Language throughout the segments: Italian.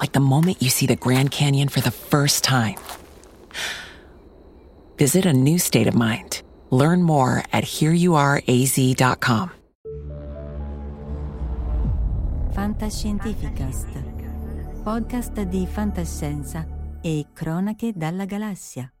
Like the moment you see the Grand Canyon for the first time. Visit a new state of mind. Learn more at hereyouareaz.com. Fantascientificast, podcast di fantascienza e cronache dalla galassia.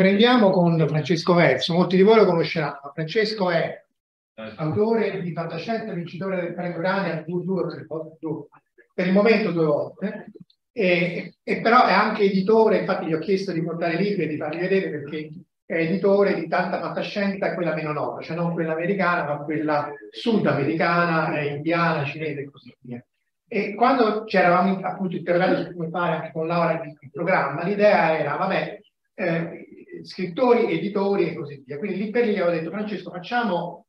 Riprendiamo con Francesco Verso. Molti di voi lo conosceranno. Francesco è autore di fantascienza, vincitore del premio Urania due, due, due, per il momento due volte, e, e, però è anche editore, infatti gli ho chiesto di portare libri e di farli vedere perché è editore di tanta fantascienza, quella meno nota, cioè non quella americana, ma quella sudamericana, indiana, cinese e così via. E quando ci eravamo appunto interrogati su come fare anche con Laura il programma, l'idea era, vabbè, eh, scrittori, editori e così via. Quindi lì per lì avevo detto, Francesco, facciamo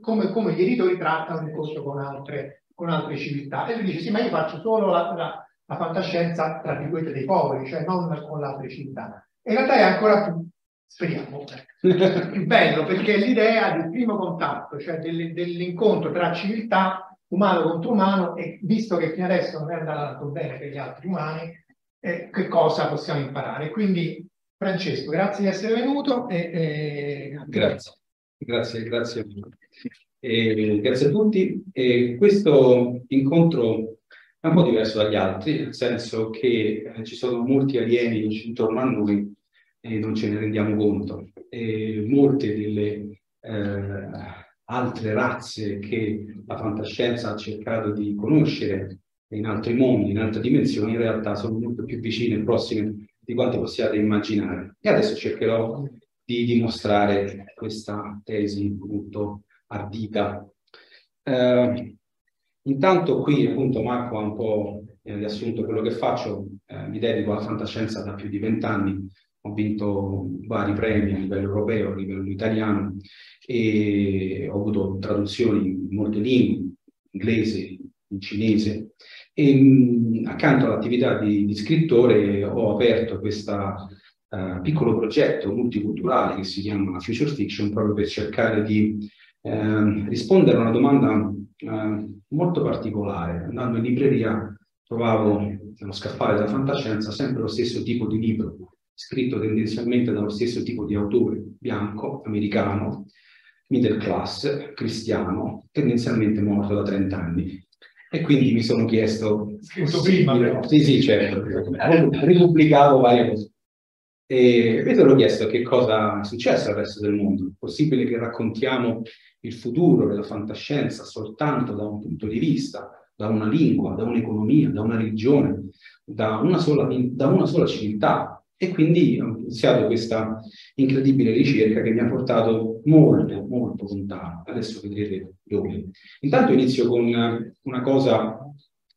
come, come, gli editori trattano il corso con altre, con altre civiltà. E lui dice, sì, ma io faccio solo la, la, la fantascienza, tra virgolette, dei poveri, cioè non con altre civiltà. E in realtà è ancora più, speriamo, più bello, perché l'idea del primo contatto, cioè del, dell'incontro tra civiltà umano contro umano, e visto che fino adesso non è andato bene per gli altri umani, eh, che cosa possiamo imparare. Quindi, Francesco, grazie di essere venuto. E, e... Grazie, grazie, grazie. E, grazie a tutti. E questo incontro è un po' diverso dagli altri, nel senso che eh, ci sono molti alieni intorno a noi e non ce ne rendiamo conto. E molte delle eh, altre razze che la fantascienza ha cercato di conoscere in altri mondi, in altre dimensioni, in realtà sono molto più vicine e prossime di quanto possiate immaginare. E adesso cercherò di dimostrare questa tesi molto ardita. Eh, intanto qui appunto Marco ha un po' riassunto quello che faccio, eh, mi dedico alla fantascienza da più di vent'anni, ho vinto vari premi a livello europeo, a livello italiano e ho avuto traduzioni in molte lingue, inglese, in cinese e mh, accanto all'attività di, di, scrittore ho aperto questo uh, piccolo progetto multiculturale che si chiama Future Fiction proprio per cercare di uh, rispondere a una domanda uh, molto particolare. Andando in libreria trovavo nello scaffale della fantascienza sempre lo stesso tipo di libro, scritto tendenzialmente dallo stesso tipo di autore, bianco, americano, middle class, cristiano, tendenzialmente morto da 30 anni. E quindi mi sono chiesto... Scritto prima, però. Sì, sì, certo. Ripubblicato varie cose. E mi sono chiesto che cosa è successo al resto del mondo. È possibile che raccontiamo il futuro della fantascienza soltanto da un punto di vista, da una lingua, da un'economia, da una religione, da una sola, da una sola civiltà, e quindi ho iniziato questa incredibile ricerca che mi ha portato molto, molto lontano. Adesso vedrete dove. Intanto inizio con una cosa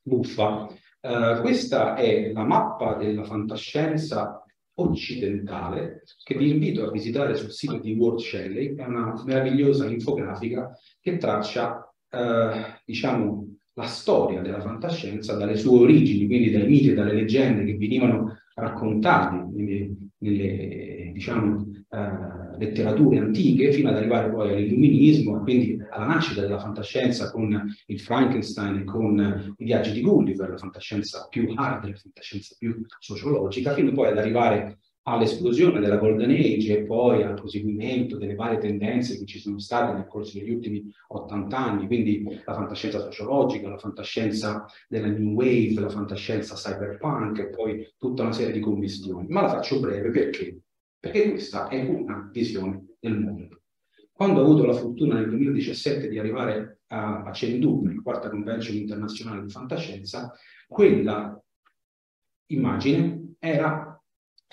buffa. Uh, questa è la mappa della fantascienza occidentale che vi invito a visitare sul sito di World Shelley. È una meravigliosa infografica che traccia, uh, diciamo, la storia della fantascienza dalle sue origini, quindi dai miti e dalle leggende che venivano raccontati nelle, nelle diciamo, eh, letterature antiche fino ad arrivare poi all'illuminismo, quindi alla nascita della fantascienza con il Frankenstein e con i viaggi di Gulliver, la fantascienza più hard, la fantascienza più sociologica, fino poi ad arrivare all'esplosione della Golden Age e poi al proseguimento delle varie tendenze che ci sono state nel corso degli ultimi 80 anni, quindi la fantascienza sociologica, la fantascienza della New Wave, la fantascienza cyberpunk e poi tutta una serie di commissioni. Ma la faccio breve perché? Perché questa è una visione del mondo. Quando ho avuto la fortuna nel 2017 di arrivare a, a Chengdu, la quarta convention internazionale di fantascienza, quella immagine era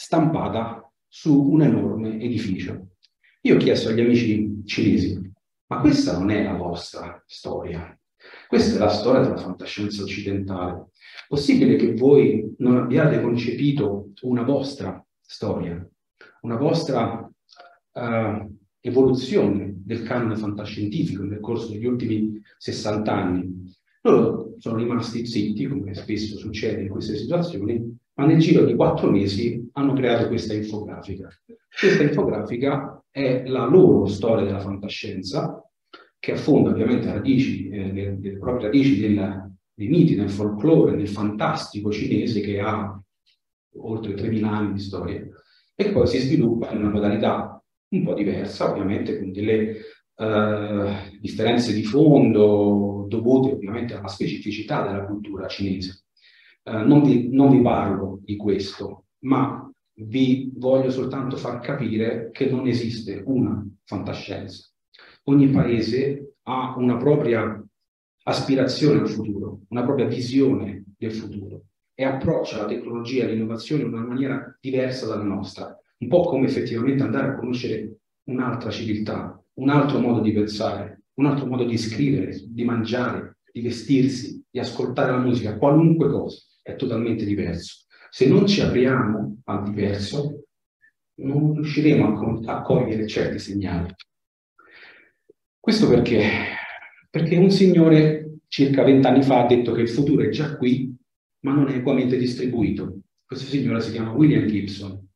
stampata su un enorme edificio. Io ho chiesto agli amici cinesi, ma questa non è la vostra storia, questa è la storia della fantascienza occidentale. Possibile che voi non abbiate concepito una vostra storia, una vostra uh, evoluzione del canone fantascientifico nel corso degli ultimi 60 anni? Loro sono rimasti zitti, come spesso succede in queste situazioni, ma nel giro di quattro mesi hanno creato questa infografica. Questa infografica è la loro storia della fantascienza, che affonda ovviamente radici, eh, le, le, proprie radici del, dei miti, del folklore, del fantastico cinese che ha oltre 3.000 anni di storia, e poi si sviluppa in una modalità un po' diversa, ovviamente con delle uh, differenze di fondo dovute ovviamente alla specificità della cultura cinese. Uh, non, vi, non vi parlo di questo, ma vi voglio soltanto far capire che non esiste una fantascienza. Ogni paese ha una propria aspirazione al futuro, una propria visione del futuro e approccia la tecnologia e l'innovazione in una maniera diversa dalla nostra, un po' come effettivamente andare a conoscere un'altra civiltà, un altro modo di pensare, un altro modo di scrivere, di mangiare, di vestirsi, di ascoltare la musica, qualunque cosa è totalmente diverso. Se non ci apriamo al diverso, non riusciremo a, cogliere certi segnali. Questo perché? Perché un signore circa vent'anni fa ha detto che il futuro è già qui, ma non è equamente distribuito. Questo signore si chiama William Gibson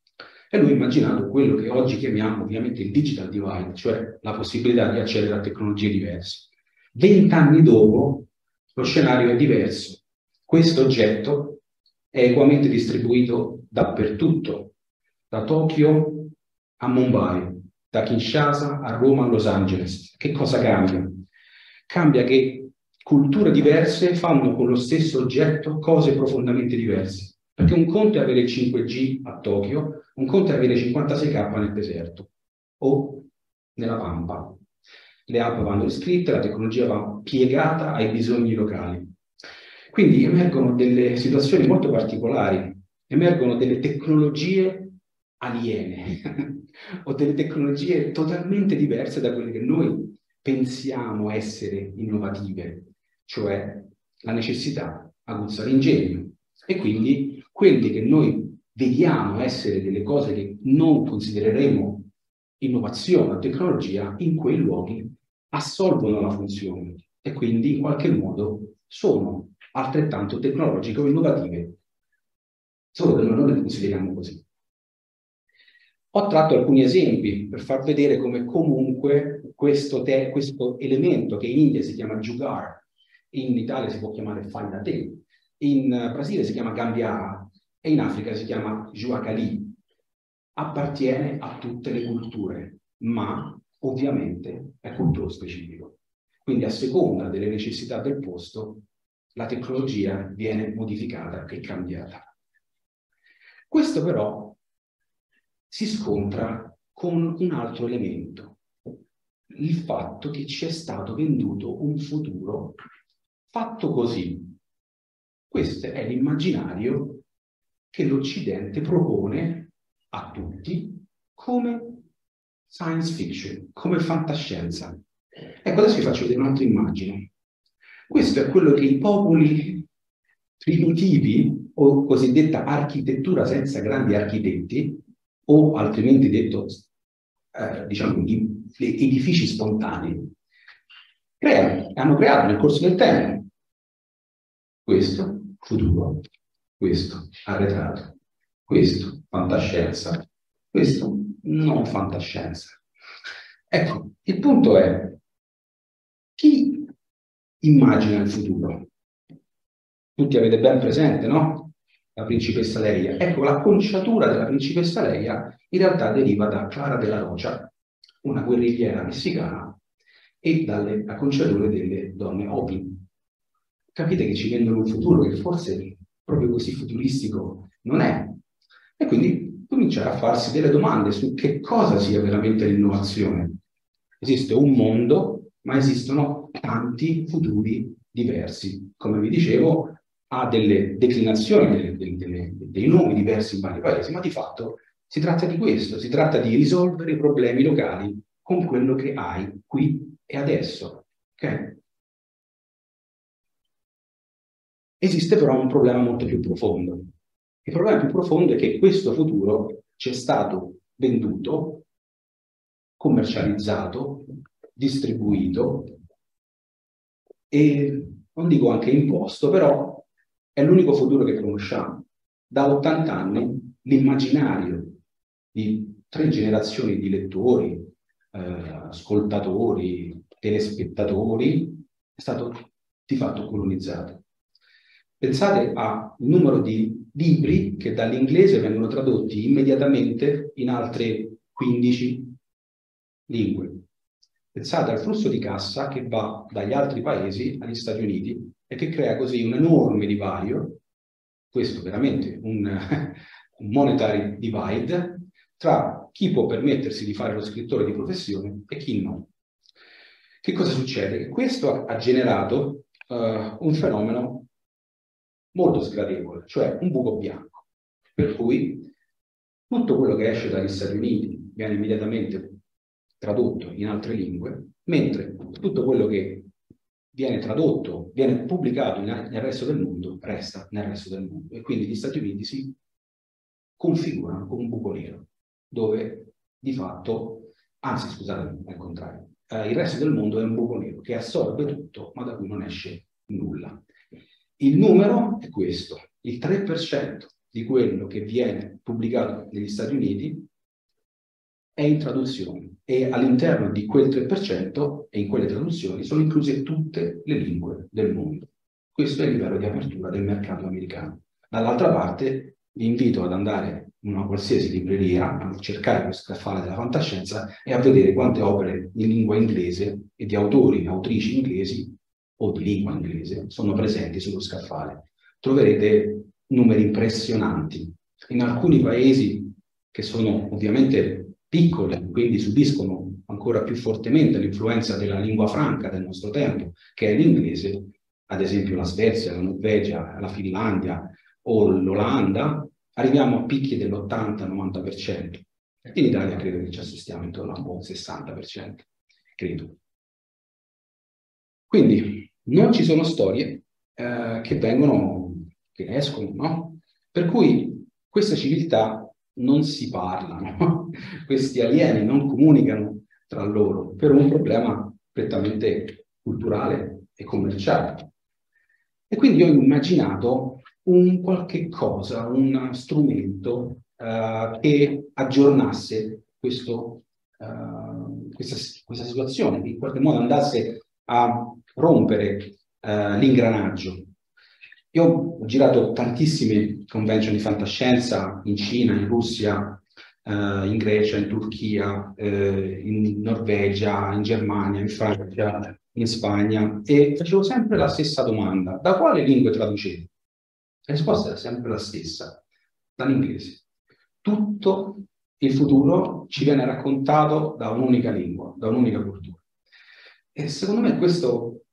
e lui ha immaginato quello che oggi chiamiamo ovviamente il digital divide, cioè la possibilità di accedere a tecnologie diverse. Vent'anni dopo lo scenario è diverso. Questo oggetto è equamente distribuito dappertutto, da Tokyo a Mumbai, da Kinshasa a Roma a Los Angeles. Che cosa cambia? Cambia che culture diverse fanno con lo stesso oggetto cose profondamente diverse. Perché un conto è avere il 5G a Tokyo, un conto è avere 56K nel deserto o nella pampa. Le app vanno iscritte, la tecnologia va piegata ai bisogni locali. Quindi emergono delle situazioni molto particolari, emergono delle tecnologie aliene o delle tecnologie totalmente diverse da quelle che noi pensiamo essere innovative, cioè la necessità aguzza l'ingegno. E quindi quelli che noi vediamo essere delle cose che non considereremo innovazione o tecnologia, in quei luoghi assolvono la funzione e quindi in qualche modo sono altrettanto tecnologiche o innovative, solo che noi non le consideriamo così. Ho tratto alcuni esempi per far vedere come comunque questo, te, questo elemento che in India si chiama jugar, in Italia si può chiamare fai da te, in Brasile si chiama Gambiara e in Africa si chiama Juacali. Appartiene a tutte le culture, ma ovviamente è culturo specifico. Quindi a seconda delle necessità del posto, la tecnologia viene modificata e cambiata. Questo però si scontra con un altro elemento, il fatto che ci è stato venduto un futuro fatto così. Questo è l'immaginario che l'Occidente propone a tutti come science fiction, come fantascienza. Ecco, adesso vi faccio vedere un'altra immagine. Questo è quello che i popoli primitivi o cosiddetta architettura senza grandi architetti, o altrimenti detto, eh, diciamo, edifici spontanei, creano, hanno creato nel corso del tempo. Questo, futuro, questo, arretrato, questo, fantascienza, questo, non fantascienza. Ecco, il punto è, immagina il futuro? Tutti avete ben presente, no? La principessa Leia. Ecco, l'acconciatura della principessa Leia in realtà deriva da Clara della Rocia, una guerrigliera messicana, e dalle acconciature delle donne Hopi. Capite che ci vendono un futuro che forse proprio così futuristico non è. E quindi cominciare a farsi delle domande su che cosa sia veramente l'innovazione. Esiste un mondo, ma esistono tanti futuri diversi. Come vi dicevo, ha delle declinazioni, delle, delle, dei nomi diversi in vari paesi, ma di fatto si tratta di questo, si tratta di risolvere i problemi locali con quello che hai qui e adesso. Okay? Esiste però un problema molto più profondo. Il problema più profondo è che questo futuro ci è stato venduto, commercializzato, distribuito e non dico anche imposto, però è l'unico futuro che conosciamo. Da 80 anni l'immaginario di tre generazioni di lettori, eh, ascoltatori, telespettatori è stato di fatto colonizzato. Pensate al numero di libri che dall'inglese vengono tradotti immediatamente in altre 15 lingue. Pensate al flusso di cassa che va dagli altri paesi agli Stati Uniti e che crea così un enorme divario, questo veramente un, un monetary divide, tra chi può permettersi di fare lo scrittore di professione e chi no. Che cosa succede? Questo ha generato uh, un fenomeno molto sgradevole, cioè un buco bianco, per cui tutto quello che esce dagli Stati Uniti viene immediatamente tradotto in altre lingue, mentre tutto quello che viene tradotto, viene pubblicato nel resto del mondo, resta nel resto del mondo. E quindi gli Stati Uniti si configurano come un buco nero, dove di fatto, anzi scusate, al contrario, eh, il resto del mondo è un buco nero che assorbe tutto, ma da cui non esce nulla. Il numero è questo, il 3% di quello che viene pubblicato negli Stati Uniti è in traduzione e all'interno di quel 3% e in quelle traduzioni sono incluse tutte le lingue del mondo. Questo è il livello di apertura del mercato americano. Dall'altra parte vi invito ad andare in una qualsiasi libreria a cercare questo scaffale della fantascienza e a vedere quante opere in lingua inglese e di autori, autrici inglesi o di lingua inglese sono presenti sullo scaffale. Troverete numeri impressionanti. In alcuni paesi che sono ovviamente piccole, quindi subiscono ancora più fortemente l'influenza della lingua franca del nostro tempo, che è l'inglese, ad esempio la Svezia, la Norvegia, la Finlandia o l'Olanda, arriviamo a picchi dell'80-90%. In Italia credo che ci assistiamo intorno a un buon 60%, credo. Quindi non ci sono storie eh, che vengono, che escono, no? Per cui questa civiltà non si parlano, questi alieni non comunicano tra loro per un problema prettamente culturale e commerciale. E quindi ho immaginato un qualche cosa, un strumento uh, che aggiornasse questo, uh, questa, questa, situazione, che in qualche modo andasse a rompere uh, l'ingranaggio. Io ho girato tantissime convention di fantascienza in Cina, in Russia, eh, in Grecia, in Turchia, eh, in Norvegia, in Germania, in Francia, in Spagna e facevo sempre la stessa domanda. Da quale lingua traducevi? La risposta era sempre la stessa, dall'inglese. Tutto il futuro ci viene raccontato da un'unica lingua, da un'unica cultura. E secondo me questo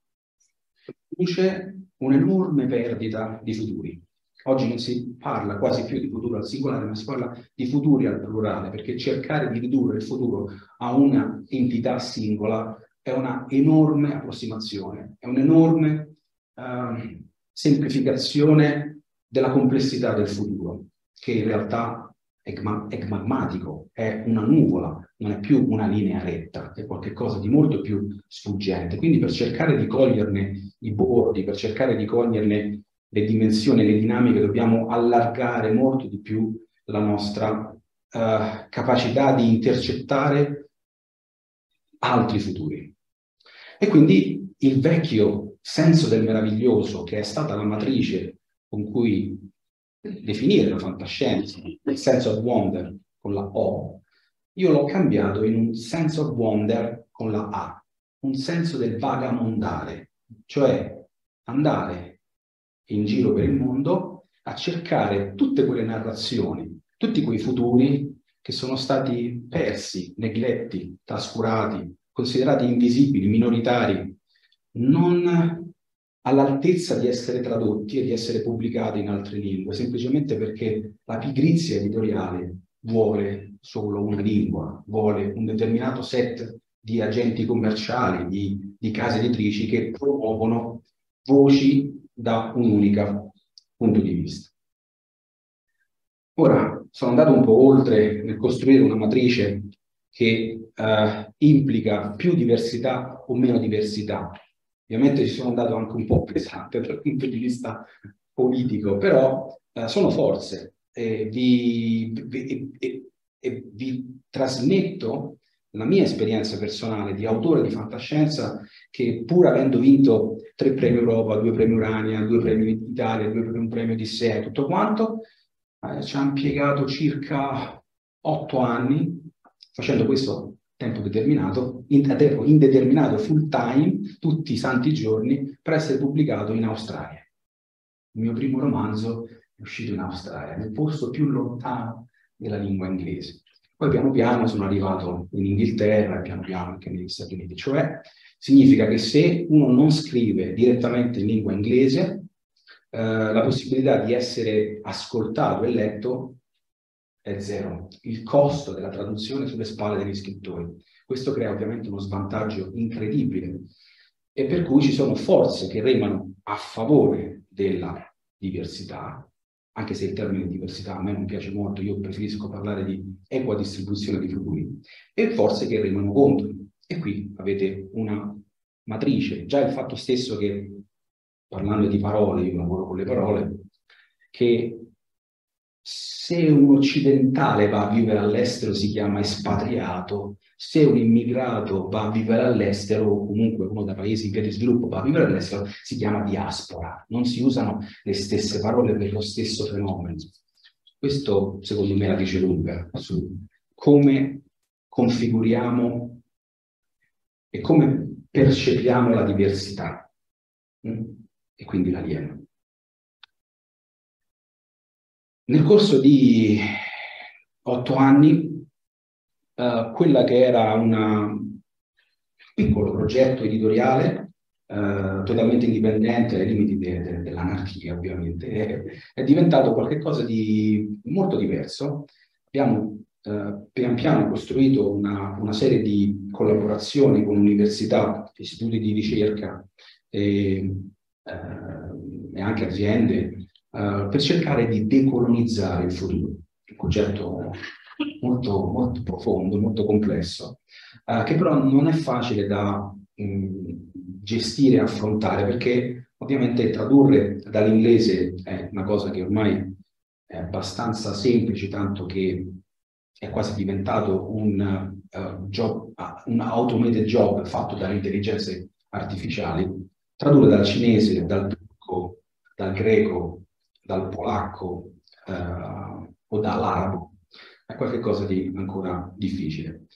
produce un'enorme perdita di futuri. Oggi non si parla quasi più di futuro al singolare, ma si parla di futuri al plurale, perché cercare di ridurre il futuro a una entità singola è una enorme approssimazione, è un'enorme uh, semplificazione della complessità del futuro, che in realtà è, è magmatico, è una nuvola, non è più una linea retta, è qualcosa di molto più sfuggente. Quindi per cercare di coglierne i bordi, per cercare di coglierne le dimensioni, le dinamiche, dobbiamo allargare molto di più la nostra uh, capacità di intercettare altri futuri. E quindi il vecchio senso del meraviglioso, che è stata la matrice con cui definire la fantascienza, il sense of wonder con la O, io l'ho cambiato in un sense of wonder con la A, un senso del vagamondare, cioè andare in giro per il mondo a cercare tutte quelle narrazioni, tutti quei futuri che sono stati persi, negletti, trascurati, considerati invisibili, minoritari, non all'altezza di essere tradotti e di essere pubblicati in altre lingue, semplicemente perché la pigrizia editoriale vuole solo una lingua, vuole un determinato set di agenti commerciali, di, di case editrici che promuovono voci da un unico punto di vista. Ora, sono andato un po' oltre nel costruire una matrice che eh, implica più diversità o meno diversità. Ovviamente ci sono andato anche un po' pesante dal punto di vista politico, però eh, sono forze e vi, vi, e, e vi trasmetto la mia esperienza personale di autore di fantascienza che pur avendo vinto tre premi Europa, due premi Urania, due premi Italia, due un premio di sé, tutto quanto, eh, ci ha impiegato circa otto anni facendo questo tempo determinato, in, a tempo indeterminato, full time, tutti i santi giorni, per essere pubblicato in Australia. Il mio primo romanzo è uscito in Australia, nel posto più lontano della lingua inglese. Poi piano piano sono arrivato in Inghilterra e piano piano anche negli Stati Uniti. Cioè significa che se uno non scrive direttamente in lingua inglese, eh, la possibilità di essere ascoltato e letto è zero. Il costo della traduzione sulle spalle degli scrittori. Questo crea ovviamente uno svantaggio incredibile e per cui ci sono forze che remano a favore della diversità, anche se il termine diversità a me non piace molto, io preferisco parlare di equa distribuzione di futuri, e forze che remano contro. E qui avete una matrice, già il fatto stesso che, parlando di parole, io lavoro con le parole, che se un occidentale va a vivere all'estero si chiama espatriato, se un immigrato va a vivere all'estero, o comunque uno da paesi in via di sviluppo va a vivere all'estero, si chiama diaspora. Non si usano le stesse parole per lo stesso fenomeno. Questo, secondo me, la dice lunga su come configuriamo e come percepiamo la diversità mm? e quindi l'alieno. Nel corso di otto anni uh, quella che era un piccolo progetto editoriale uh, totalmente indipendente ai limiti de- de- dell'anarchia ovviamente è, è, diventato qualcosa di molto diverso. Abbiamo uh, pian piano costruito una, una, serie di collaborazioni con università, istituti di ricerca e, e anche aziende per cercare di decolonizzare il futuro, un concetto molto, molto profondo, molto complesso, uh, che però non è facile da mh, gestire e affrontare perché ovviamente tradurre dall'inglese è una cosa che ormai è abbastanza semplice, tanto che è quasi diventato un, uh, job, uh, un automated job fatto dalle intelligenze artificiali. Tradurre dal cinese, dal turco, dal greco, dal polacco eh, o dall'arabo, è qualcosa di ancora difficile.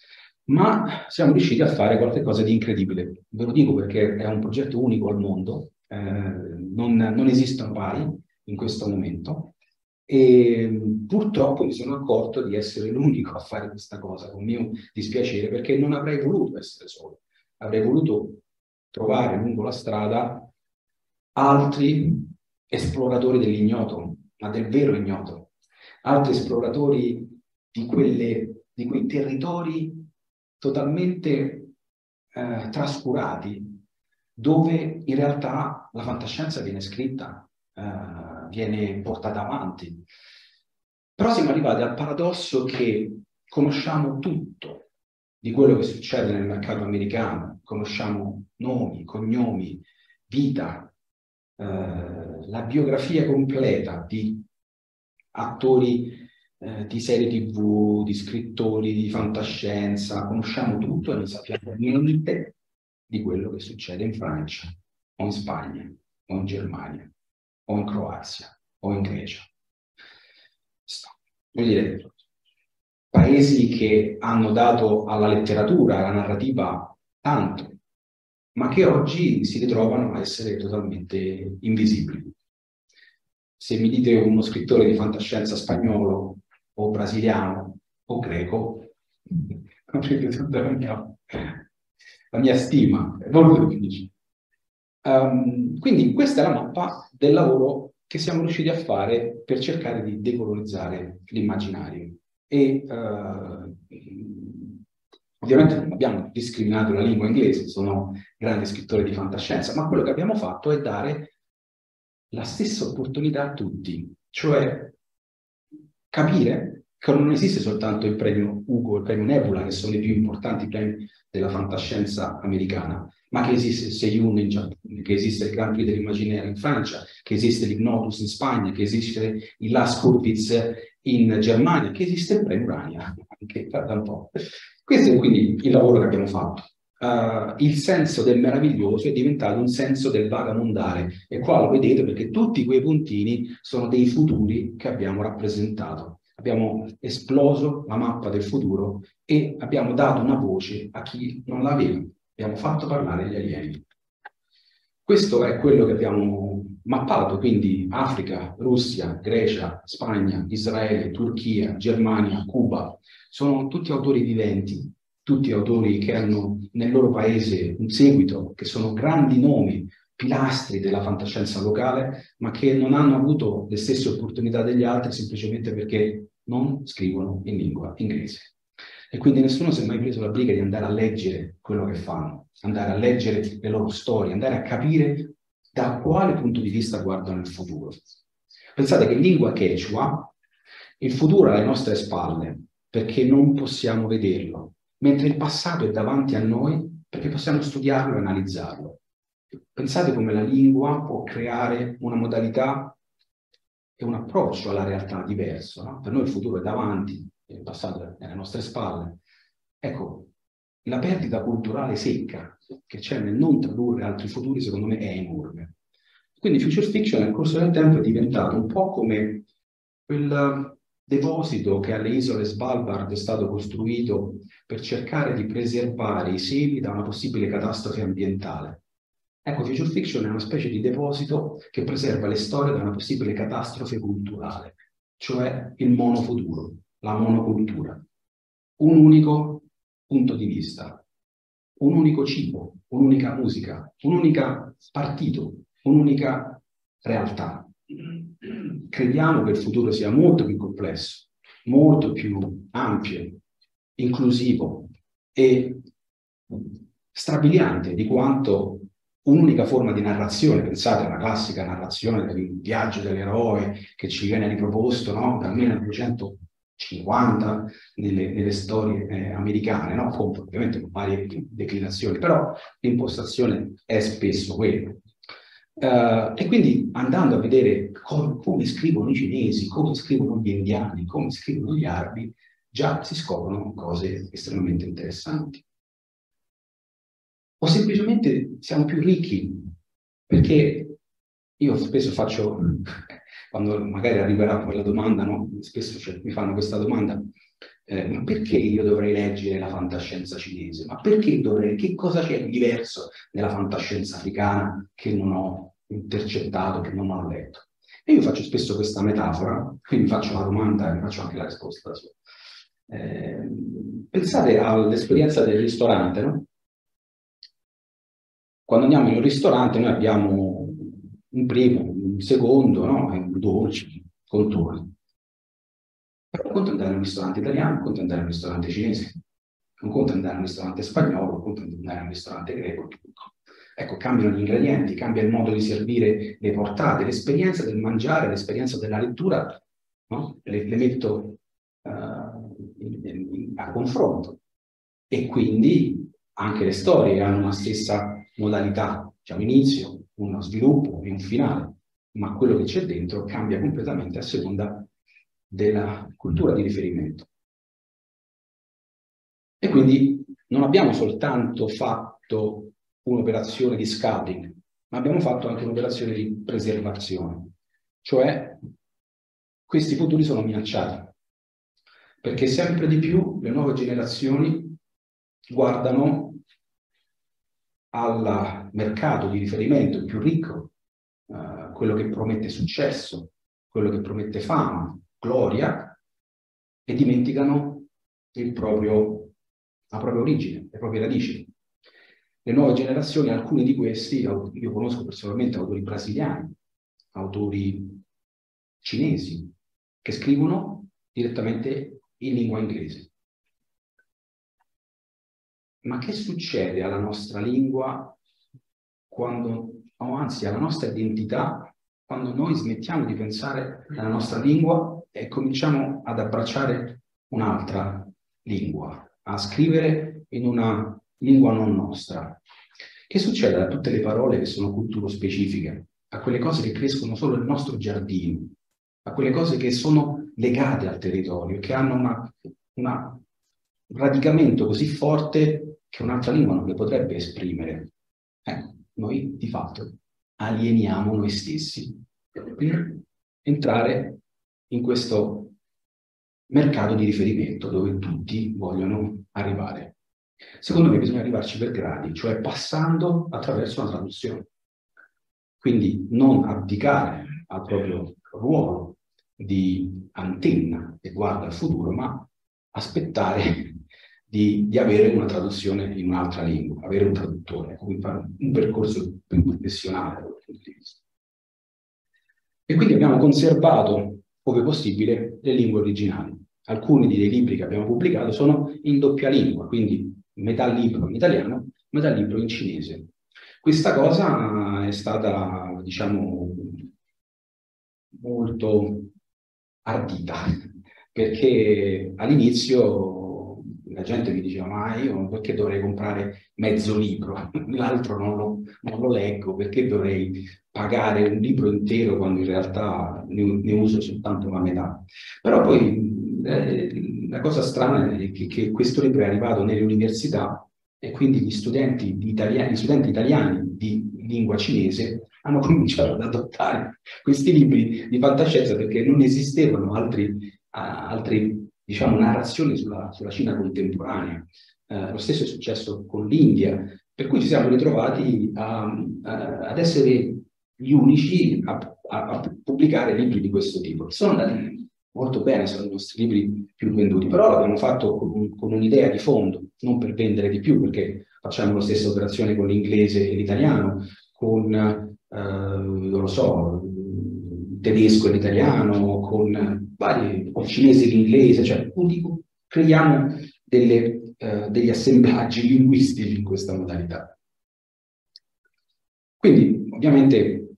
Ma siamo riusciti a fare qualcosa di incredibile. Ve lo dico perché è un progetto unico al mondo, eh, non, non esistono pari in questo momento e purtroppo mi sono accorto di essere l'unico a fare questa cosa, con mio dispiacere, perché non avrei voluto essere solo. Avrei voluto trovare lungo la strada altri esploratori dell'ignoto, ma del vero ignoto, altri esploratori di, quelle, di quei territori totalmente eh, trascurati, dove in realtà la fantascienza viene scritta, eh, viene portata avanti. Però siamo arrivati al paradosso che conosciamo tutto di quello che succede nel mercato americano, conosciamo nomi, cognomi, vita, eh, la biografia completa di attori eh, di serie tv, di scrittori, di fantascienza, conosciamo tutto e non sappiamo niente di quello che succede in Francia, o in Spagna, o in Germania, o in Croazia, o in Grecia. Vuol dire, paesi che hanno dato alla letteratura, alla narrativa tanto, ma che oggi si ritrovano a essere totalmente invisibili. Se mi dite uno scrittore di fantascienza spagnolo o brasiliano o greco, avrete tutta la mia, la mia stima, è molto difficile. Um, quindi questa è la mappa del lavoro che siamo riusciti a fare per cercare di decolonizzare l'immaginario. E uh, ovviamente non abbiamo discriminato la lingua inglese, sono grandi scrittori di fantascienza, ma quello che abbiamo fatto è dare la stessa opportunità a tutti, cioè capire che non esiste soltanto il premio Ugo, il premio Nebula, che sono i più importanti premi della fantascienza americana, ma che esiste il Seiyun in Giappone, che esiste il Grand Prix dell'Immaginaire in Francia, che esiste l'Ignotus in Spagna, che esiste il Las Kurpitz in Germania, che esiste il premio Urania, anche da un po'. Questo è quindi il lavoro che abbiamo fatto. Uh, il senso del meraviglioso è diventato un senso del vagabondare e qua lo vedete perché tutti quei puntini sono dei futuri che abbiamo rappresentato. Abbiamo esploso la mappa del futuro e abbiamo dato una voce a chi non l'aveva. Abbiamo fatto parlare gli alieni. Questo è quello che abbiamo mappato, quindi Africa, Russia, Grecia, Spagna, Israele, Turchia, Germania, Cuba. Sono tutti autori viventi tutti autori che hanno nel loro paese un seguito, che sono grandi nomi, pilastri della fantascienza locale, ma che non hanno avuto le stesse opportunità degli altri semplicemente perché non scrivono in lingua inglese. E quindi nessuno si è mai preso la briga di andare a leggere quello che fanno, andare a leggere le loro storie, andare a capire da quale punto di vista guardano il futuro. Pensate che in lingua quechua il futuro è alle nostre spalle perché non possiamo vederlo, mentre il passato è davanti a noi perché possiamo studiarlo e analizzarlo. Pensate come la lingua può creare una modalità e un approccio alla realtà diverso. No? Per noi il futuro è davanti, il passato è alle nostre spalle. Ecco, la perdita culturale secca che c'è nel non tradurre altri futuri, secondo me, è enorme. Quindi future fiction nel corso del tempo è diventato un po' come quel deposito che alle isole Svalbard è stato costruito per cercare di preservare i semi da una possibile catastrofe ambientale. Ecco, Future Fiction è una specie di deposito che preserva le storie da una possibile catastrofe culturale, cioè il monofuturo, la monocultura. Un unico punto di vista, un unico cibo, un'unica musica, un unico partito, un'unica realtà crediamo che il futuro sia molto più complesso, molto più ampio, inclusivo e strabiliante di quanto un'unica forma di narrazione, pensate alla classica narrazione del viaggio dell'eroe che ci viene riproposto no? dal 1950 nelle, nelle storie eh, americane, no? con, ovviamente con varie declinazioni, però l'impostazione è spesso quella. Uh, e quindi andando a vedere com come scrivono i cinesi, come scrivono gli indiani, come scrivono gli arabi, già si scoprono cose estremamente interessanti. O semplicemente siamo più ricchi, perché io spesso faccio, quando magari arriverà quella domanda, no? spesso cioè, mi fanno questa domanda, eh, ma perché io dovrei leggere la fantascienza cinese? Ma perché dovrei, che cosa c'è di diverso nella fantascienza africana che non ho intercettato, che non ho letto? E io faccio spesso questa metafora, quindi faccio la domanda e faccio anche la risposta. Eh, pensate all'esperienza del ristorante, no? Quando andiamo in un ristorante noi abbiamo un primo, un secondo, no? un dolce, contorni. Però conto andare in un ristorante italiano, conto andare in un ristorante cinese, non conto andare in un ristorante spagnolo, conto andare in un ristorante greco. Ecco, cambiano gli ingredienti, cambia il modo di servire le portate, l'esperienza del mangiare, l'esperienza della lettura, no? le, le, metto uh, a confronto. E quindi anche le storie hanno una stessa modalità, diciamo inizio, uno sviluppo e un finale, ma quello che c'è dentro cambia completamente a seconda della cultura di riferimento. E quindi non abbiamo soltanto fatto un'operazione di scouting, ma abbiamo fatto anche un'operazione di preservazione, cioè questi futuri sono minacciati, perché sempre di più le nuove generazioni guardano al mercato di riferimento più ricco, quello che promette successo, quello che promette fama, gloria, e dimenticano proprio, la propria origine, le proprie radici. Le nuove generazioni, alcuni di questi, io conosco personalmente autori brasiliani, autori cinesi, che scrivono direttamente in lingua inglese. Ma che succede alla nostra lingua quando, o anzi alla nostra identità, quando noi smettiamo di pensare alla nostra lingua e cominciamo ad abbracciare un'altra lingua, a scrivere in una lingua non nostra. Che succede a tutte le parole che sono culturo specifiche, a quelle cose che crescono solo nel nostro giardino, a quelle cose che sono legate al territorio, che hanno una, una, un radicamento così forte che un'altra lingua non le potrebbe esprimere? Eh, noi di fatto alieniamo noi stessi per entrare in questo mercato di riferimento dove tutti vogliono arrivare. Secondo me bisogna arrivarci per gradi, cioè passando attraverso una traduzione. Quindi non abdicare al proprio ruolo di antenna che guarda al futuro, ma aspettare di, di, avere una traduzione in un'altra lingua, avere un traduttore, fare un percorso più professionale dal punto di vista. E quindi abbiamo conservato ove possibile, le lingue originali. Alcuni dei libri che abbiamo pubblicato sono in doppia lingua, quindi metà libro in italiano, metà libro in cinese. Questa cosa è stata, diciamo, molto ardita, perché all'inizio la gente mi diceva ma io perché dovrei comprare mezzo libro, l'altro non lo, non lo leggo, perché dovrei pagare un libro intero quando in realtà ne, ne uso soltanto la metà. Però poi eh, la cosa strana è che, che, questo libro è arrivato nelle università e quindi gli studenti, italiani, gli studenti italiani di lingua cinese hanno cominciato ad adottare questi libri di fantascienza perché non esistevano altri, altri diciamo, narrazioni sulla, sulla Cina contemporanea. Eh, lo stesso è successo con l'India, per cui ci siamo ritrovati a, a, ad essere gli unici a, a, pubblicare libri di questo tipo. Sono andati molto bene, sono i nostri libri più venduti, però l'abbiamo fatto con, con un'idea di fondo, non per vendere di più, perché facciamo la stessa operazione con l'inglese e l'italiano, con, eh, non lo so, tedesco e l'italiano, con vari, il cinese l'inglese, cioè creiamo delle, eh, degli assemblaggi linguistici in questa modalità. Quindi, ovviamente,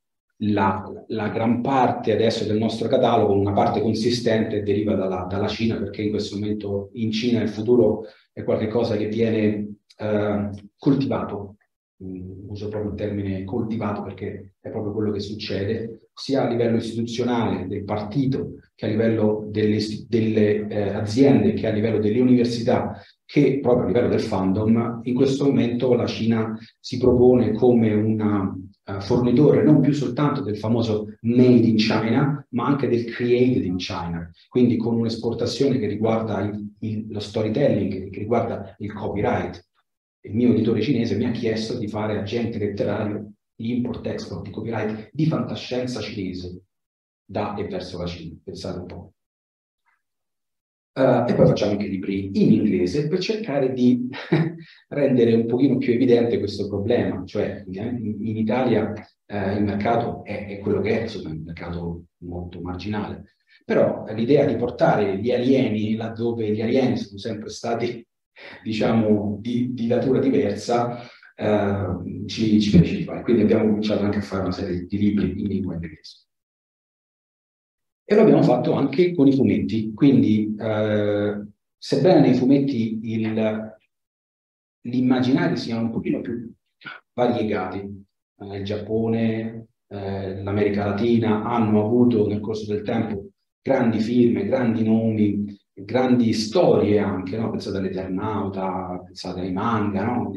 la, la, gran parte adesso del nostro catalogo, una parte consistente, deriva dalla, dalla, Cina, perché in questo momento in Cina il futuro è qualcosa che viene eh, coltivato. Mm, uso proprio il termine coltivato perché è proprio quello che succede, sia a livello istituzionale del partito che a livello delle, delle eh, aziende, che a livello delle università, che proprio a livello del fandom. In questo momento la Cina si propone come una uh, fornitore non più soltanto del famoso made in China, ma anche del created in China, quindi con un'esportazione che riguarda il, il, lo storytelling, che riguarda il copyright. Il mio editore cinese mi ha chiesto di fare agente letterario di import-export di copyright di fantascienza cinese da e verso la Cina, pensate un po'. Uh, e poi facciamo anche libri in inglese per cercare di rendere un pochino più evidente questo problema, cioè in, Italia uh, il mercato è, è, quello che è, insomma, è un mercato molto marginale, però l'idea di portare gli alieni laddove gli alieni sono sempre stati, diciamo, di, di natura diversa, uh, ci, ci piace di fare. Quindi abbiamo cominciato anche a fare una serie di libri in lingua inglese. E lo abbiamo fatto anche con i fumetti, quindi eh, sebbene nei fumetti l'immaginario sia un pochino più variegati, eh, il Giappone, eh, l'America Latina hanno avuto nel corso del tempo grandi film, grandi nomi, grandi storie anche, no? pensate all'Eternauta, pensate ai manga, no?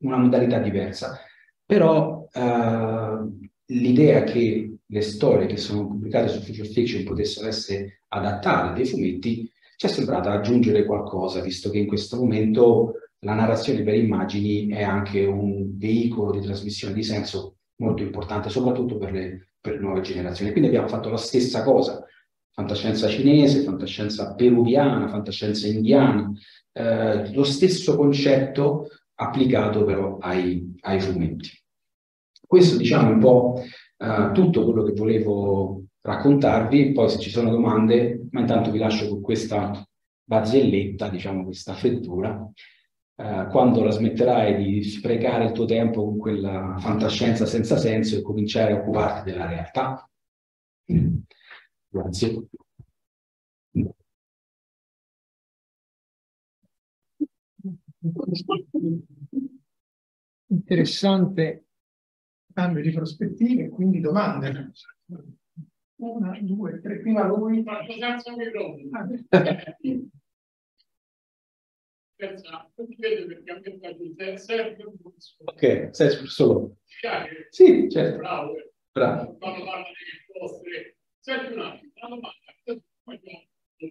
Una modalità diversa. Però eh, l'idea che le storie che sono pubblicate su Future Fiction potessero essere adattate dei fumetti, ci è sembrata aggiungere qualcosa, visto che in questo momento la narrazione per immagini è anche un veicolo di trasmissione di senso molto importante, soprattutto per le, per le nuove generazioni. Quindi abbiamo fatto la stessa cosa, fantascienza cinese, fantascienza peruviana, fantascienza indiana, eh, lo stesso concetto applicato però ai, ai fumetti. Questo diciamo un po' uh, tutto quello che volevo raccontarvi, poi se ci sono domande, ma intanto vi lascio con questa barzelletta, diciamo questa frittura, uh, quando la smetterai di sprecare il tuo tempo con quella fantascienza senza senso e cominciare a occuparti della realtà. Grazie. Interessante cambio di prospettive, quindi domande. Una, due, tre, prima lui. Faccio senza microfono. Ok, sei solo. Sì, certo. Bravo. Bravo. Quando parla delle vostre... Senti un attimo, una domanda.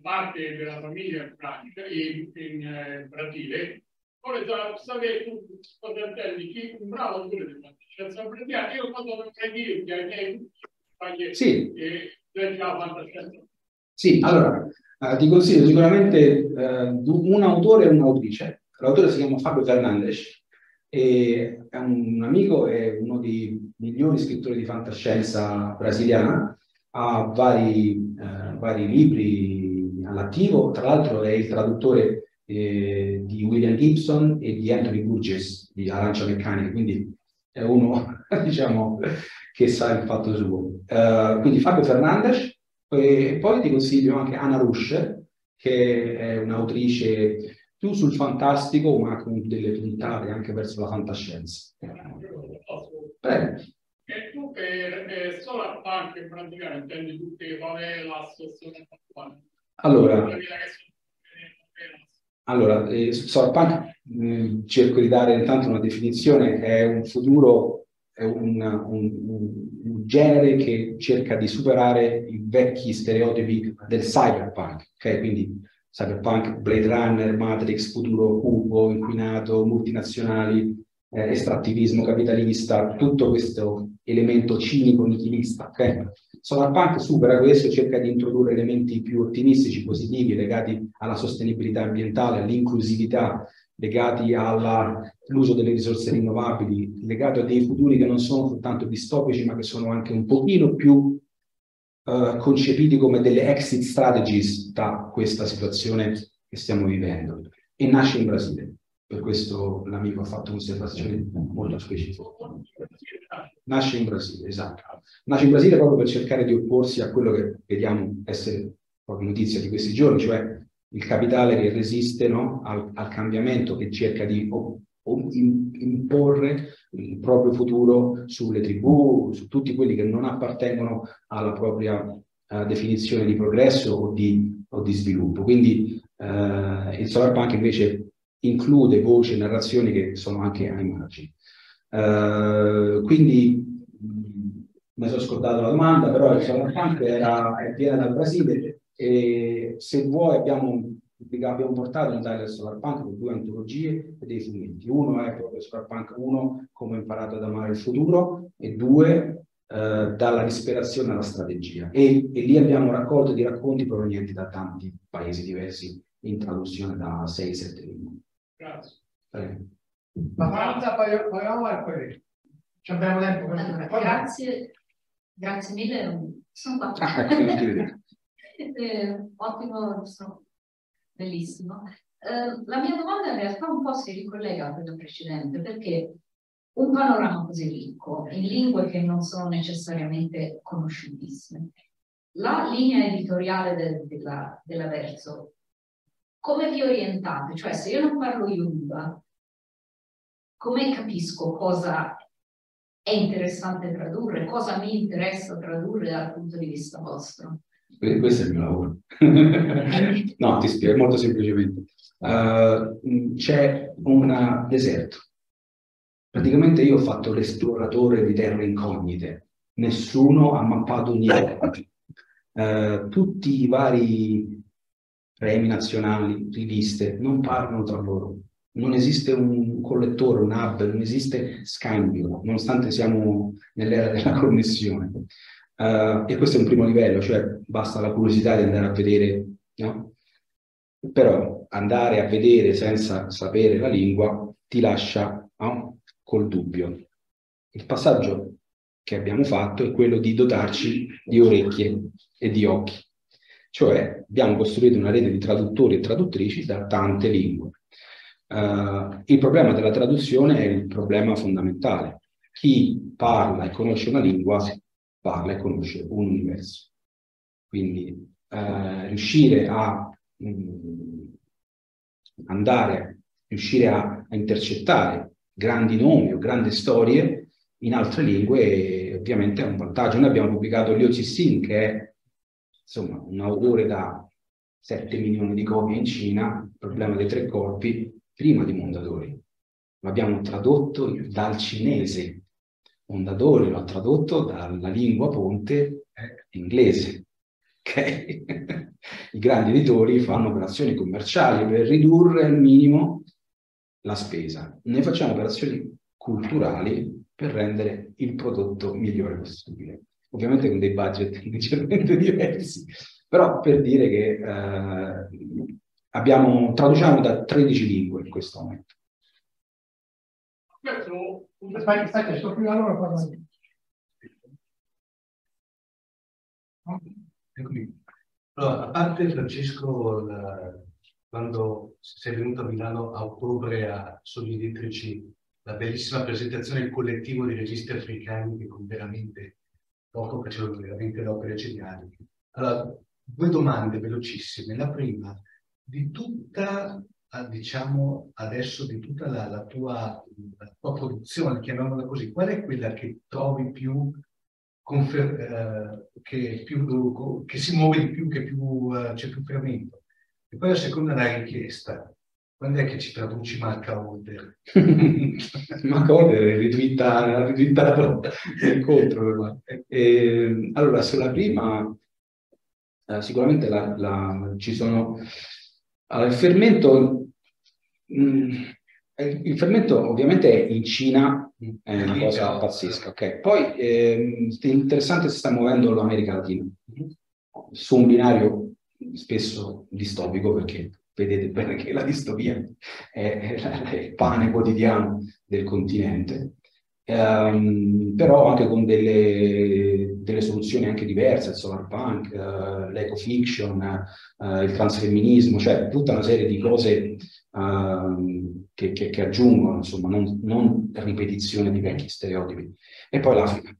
Parte della famiglia in pratica in, in eh, Brasile Ora sapere tu cosa intendi, chi un bravo pure di fantascienza apprendiamo. Io quando preghi che ai miei compagni sì. e già fantascienza. Sì, allora eh, ti consiglio sicuramente eh, un autore e un'autrice. L'autore si chiama Fabio Fernandes è un amico e uno dei migliori scrittori di fantascienza brasiliana. Ha vari, eh, vari libri all'attivo, tra l'altro è il traduttore eh, di William Gibson e di Anthony Burgess di Arancia Meccanica, quindi è uno diciamo, che sa il fatto suo. Uh, quindi Fabio Fernandez, e poi ti consiglio anche Anna Rush, che è un'autrice più sul fantastico, ma con delle puntate anche verso la fantascienza. Prego. E tu per eh, Solar Punk praticamente intendi tutte favela, associazioni Allora, allora, eh, Solarpunk mm, cerco di dare intanto una definizione, è un futuro, è un, un, un, genere che cerca di superare i vecchi stereotipi del cyberpunk, ok? Quindi cyberpunk, Blade Runner, Matrix, futuro cubo, inquinato, multinazionali, eh, estrattivismo capitalista, tutto questo elemento cinico nichilista, ok? Solarpunk supera questo, cerca di introdurre elementi più ottimistici, positivi, legati alla sostenibilità ambientale, all'inclusività, legati all'uso delle risorse rinnovabili, legati a dei futuri che non sono soltanto distopici, ma che sono anche un pochino più uh, concepiti come delle exit strategies da questa situazione che stiamo vivendo. E nasce in Brasile. Per questo l'amico ha fatto un'osservazione molto specifica. Nasce in Brasile, esatto. Nasce in Brasile proprio per cercare di opporsi a quello che vediamo essere proprio notizia di questi giorni, cioè il capitale che resiste no, al, al, cambiamento, che cerca di o, o imporre il proprio futuro sulle tribù, su tutti quelli che non appartengono alla propria uh, definizione di progresso o di, o di sviluppo. Quindi uh, il solar punk invece include voci e narrazioni che sono anche ai margini. Uh, quindi mi sono scordato la domanda, però il Solarpunk era, viene dal Brasile e se vuoi abbiamo, abbiamo portato in Italia il Solarpunk con due antologie e dei fumetti. Uno è proprio Solarpunk 1, come ho imparato ad amare il futuro, e due, eh, dalla disperazione alla strategia. E, e, lì abbiamo raccolto dei racconti provenienti da tanti paesi diversi in traduzione da 6-7 lingue. Grazie. La Franza, poi, poi e poi ci abbiamo tempo per allora, Grazie, grazie mille. Sono qua. Ah, eh, ottimo, sono bellissimo. Eh, la mia domanda in realtà un po' si ricollega a quella precedente, perché un panorama così ricco in lingue che non sono necessariamente conosciutissime. La linea editoriale de, della, della Verso, come vi orientate? Cioè, se io non parlo Yoruba, come capisco cosa è interessante tradurre, cosa mi interessa tradurre dal punto di vista vostro? Questo è il mio lavoro. no, ti spiego molto semplicemente. Uh, c'è un deserto Praticamente io ho fatto l'esploratore di terre incognite, nessuno ha mappato niente. Eh, tutti i vari premi nazionali, riviste, non parlano tra loro. Non esiste un collettore, un hub, non esiste scambio, nonostante siamo nell'era della connessione. Uh, e questo è un primo livello, cioè basta la curiosità di andare a vedere, no? Però andare a vedere senza sapere la lingua ti lascia no? col dubbio. Il passaggio che abbiamo fatto è quello di dotarci di orecchie e di occhi, cioè abbiamo costruito una rete di traduttori e traduttrici da tante lingue. Uh, il problema della traduzione è il problema fondamentale. Chi parla e conosce una lingua parla e conosce un universo. Quindi uh, riuscire a um, andare, riuscire a, a intercettare grandi nomi o grandi storie in altre lingue ovviamente è un vantaggio. Noi abbiamo pubblicato Liu Cixin che è insomma un autore da 7 milioni di copie in Cina, il problema dei tre corpi, prima di Mondadori. L'abbiamo tradotto dal cinese. Mondadori l'ha tradotto dalla lingua ponte eh, inglese. Okay? I grandi editori fanno operazioni commerciali per ridurre al minimo la spesa, ne facciamo operazioni culturali per rendere il prodotto migliore possibile. Ovviamente con dei budget leggermente diversi, però per dire che eh, abbiamo, traduciamo da 13 lingue in questo momento. Allora parlando. Eccomi. Allora, a parte Francesco, la, quando sei venuto a Milano a ottobre a Sogni Elettrici, la bellissima presentazione del collettivo di registi africani che con veramente poco facevano veramente le opere geniali. Allora, due domande velocissime. La prima, di tutta, diciamo adesso, di tutta la, la, tua, la tua, produzione, chiamiamola così, qual è quella che trovi più, confer- eh, che, più che, si muove di più, che più, eh, c'è più fermento? E poi la seconda è la richiesta. Quando è che ci traduci Marca Holder? Marca Holder è ritwittato l'incontro. E, allora, sulla prima, eh, sicuramente la, la, ci sono... Allora, il fermento... Mh, mm, il fermento ovviamente in Cina è una cosa pazzesca, ok? Poi eh, è interessante se sta muovendo l'America Latina su un binario spesso distopico perché vedete bene che la distopia è, è il pane quotidiano del continente, um, però anche con delle, delle, soluzioni anche diverse, il solar punk, uh, l'ecofiction, uh, il transfemminismo, cioè tutta una serie di cose uh, che, che, che, aggiungono, insomma, non, non ripetizione di vecchi stereotipi. E poi l'Africa.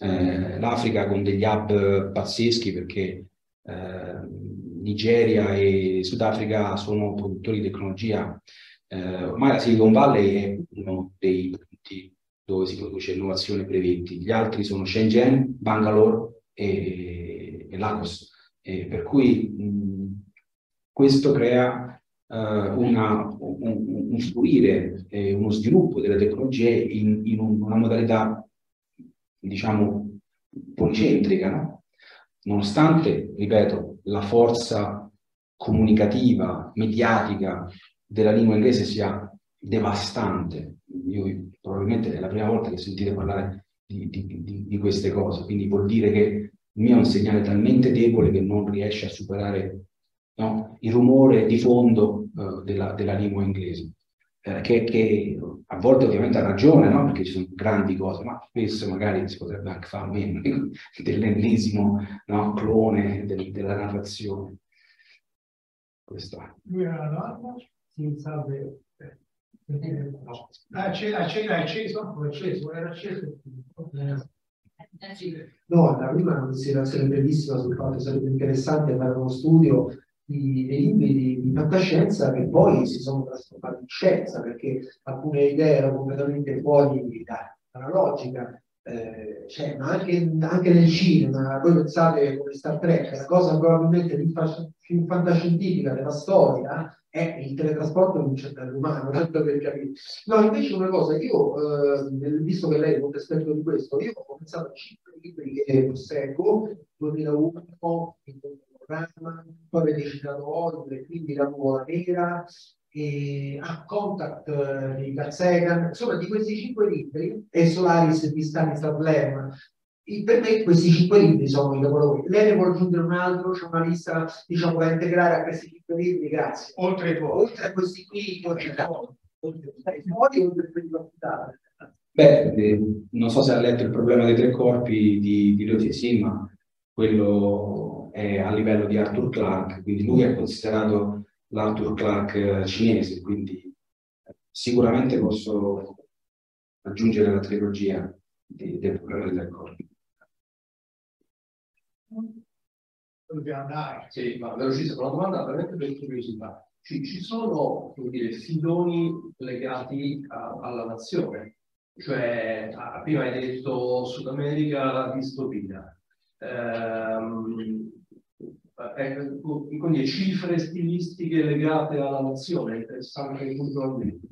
Eh, L'Africa con degli hub pazzeschi perché eh, Nigeria e Sudafrica sono produttori di tecnologia. Eh, ormai la Silicon Valley è uno dei punti dove si produce innovazione e brevetti. Gli altri sono Shenzhen, Bangalore e, e Lagos. per cui mh, questo crea una, un, un fluire e uno sviluppo delle tecnologie in, in una modalità, diciamo, policentrica, no? nonostante, ripeto, la forza comunicativa, mediatica della lingua inglese sia devastante. Io probabilmente è la prima volta che sentite parlare di, di, di, queste cose, quindi vuol dire che il mio è un segnale talmente debole che non riesce a superare no, il rumore di fondo uh, della, della, lingua inglese, eh, che, che, a volte ovviamente ha ragione, no? perché ci sono grandi cose, ma spesso magari si potrebbe anche fare meno dell'ennesimo no, clone del, della narrazione. Questo è. Lui era una donna, si salve No. Ah, c'è, acceso, acceso, acceso, era acceso. No, la prima è una considerazione bellissima sul fatto che sarebbe interessante fare uno studio di, dei libri di, di, fantascienza che poi si sono trasformati in scienza perché alcune idee erano completamente fuori dalla logica. Eh, cioè, ma anche, anche, nel cinema, voi pensate come Star Trek, la cosa probabilmente più fantascientifica della storia è il teletrasporto di un cervello umano, tanto per capire. No, invece una cosa, io, eh, visto che lei è molto esperto di questo, io ho pensato a cinque libri che posseggo, 2001, il programma, poi avete citato Oliver, quindi La nuvola nera, e a Contact eh, di Carl Sagan, insomma di questi cinque libri, e Solaris di Stanislav Lem, per me questi cinque libri sono i capolavori. Lei ne vuole aggiungere un altro? C'è una lista diciamo, da integrare a questi cinque libri? Grazie. Oltre, ai oltre a questi qui, oltre a oltre a quelli Beh, eh, non so se ha letto il problema dei tre corpi di, di Leo ma quello è a livello di Arthur Clarke, quindi lui è considerato l'Arthur Clarke cinese, quindi sicuramente posso aggiungere la trilogia di, del problema dei tre corpi. Dobbiamo andare. Sì, ma velocissima, una domanda veramente per curiosità. Ci, ci sono, come dire, filoni legati a, alla nazione? Cioè, prima hai detto Sud America, la distopia. Ehm, eh, quindi cifre stilistiche legate alla nazione, interessante puntualmente.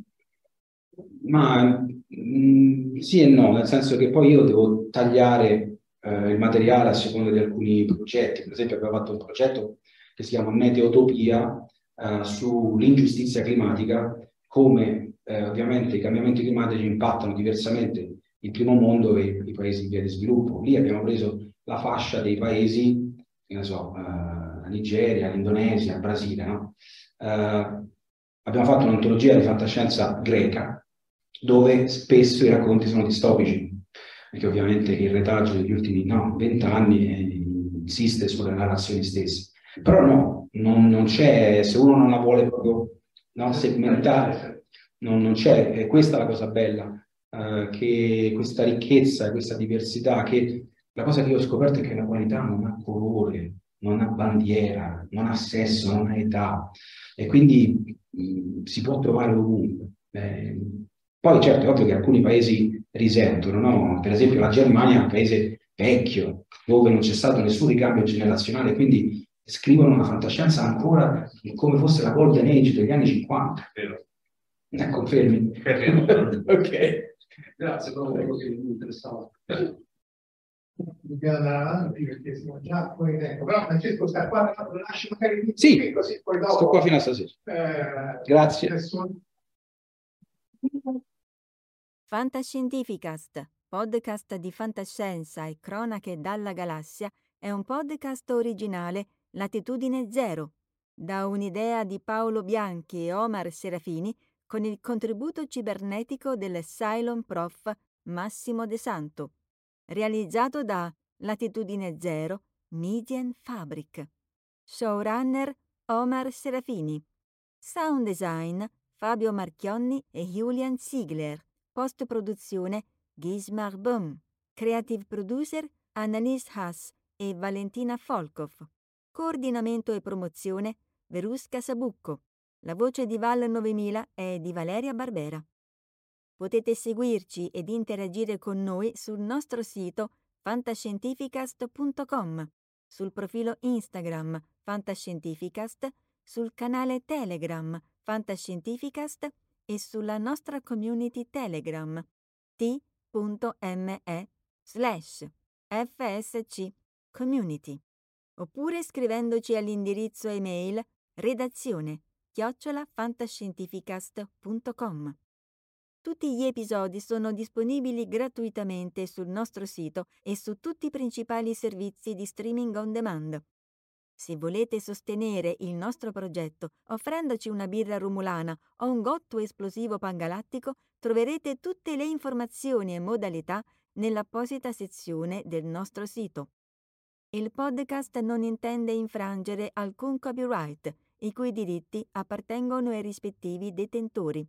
Ma mh, mm, sì e no, nel senso che poi io devo tagliare eh, il materiale a seconda di alcuni progetti. Per esempio abbiamo fatto un progetto che si chiama Meteotopia eh, sull'ingiustizia climatica, come eh, ovviamente i cambiamenti climatici impattano diversamente il primo mondo e i paesi in via di sviluppo. Lì abbiamo preso la fascia dei paesi, che ne so, eh, la Nigeria, l'Indonesia, il Brasile, no? Eh, abbiamo fatto un'antologia di fantascienza greca dove spesso i racconti sono distopici, perché ovviamente il retaggio degli ultimi vent'anni no, insiste sulle narrazioni stesse. Però no, non, non, c'è, se uno non la vuole proprio no, segmentare, non, non c'è, è questa la cosa bella, eh, che questa ricchezza, questa diversità, che la cosa che io ho scoperto è che la qualità non ha colore, non ha bandiera, non ha sesso, non ha età e quindi mh, si può trovare ovunque. Eh, poi certo è ovvio che alcuni paesi risentono, no? per esempio la Germania è un paese vecchio, dove non c'è stato nessun ricambio generazionale, quindi scrivono una fantascienza ancora come fosse la golden age degli anni 50. Vero. Eh, confermi? ok, grazie, proprio così mi interessava. Dobbiamo andare avanti perché siamo già fuori tempo. Però Francesco sta qua, lo lasci magari sì, così poi dopo. Sto qua fino a stasera. Eh, Grazie. Fantascientificast, podcast di fantascienza e cronache dalla galassia, è un podcast originale Latitudine Zero, da un'idea di Paolo Bianchi e Omar Serafini con il contributo cibernetico del Cylon Prof Massimo De Santo, realizzato da Latitudine Zero Median Fabric. Showrunner Omar Serafini. Sound design Fabio Marchionni e Julian Ziegler. Post-produzione Gismar Bum. Creative producer Annalise Haas e Valentina Folkov. Coordinamento e promozione Verusca Sabucco. La voce di Val 9000 è di Valeria Barbera. Potete seguirci ed interagire con noi sul nostro sito fantascientificast.com, sul profilo Instagram Fantascientificast sul canale Telegram Fantascientificast e sulla nostra community Telegram t.me slash fsc community oppure scrivendoci all'indirizzo email redazione chiocciolafantascientificast.com. Tutti gli episodi sono disponibili gratuitamente sul nostro sito e su tutti i principali servizi di streaming on demand. Se volete sostenere il nostro progetto offrendoci una birra rumulana o un gotto esplosivo pangalattico, troverete tutte le informazioni e modalità nell'apposita sezione del nostro sito. Il podcast non intende infrangere alcun copyright, i cui diritti appartengono ai rispettivi detentori.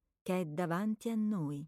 che è davanti a noi.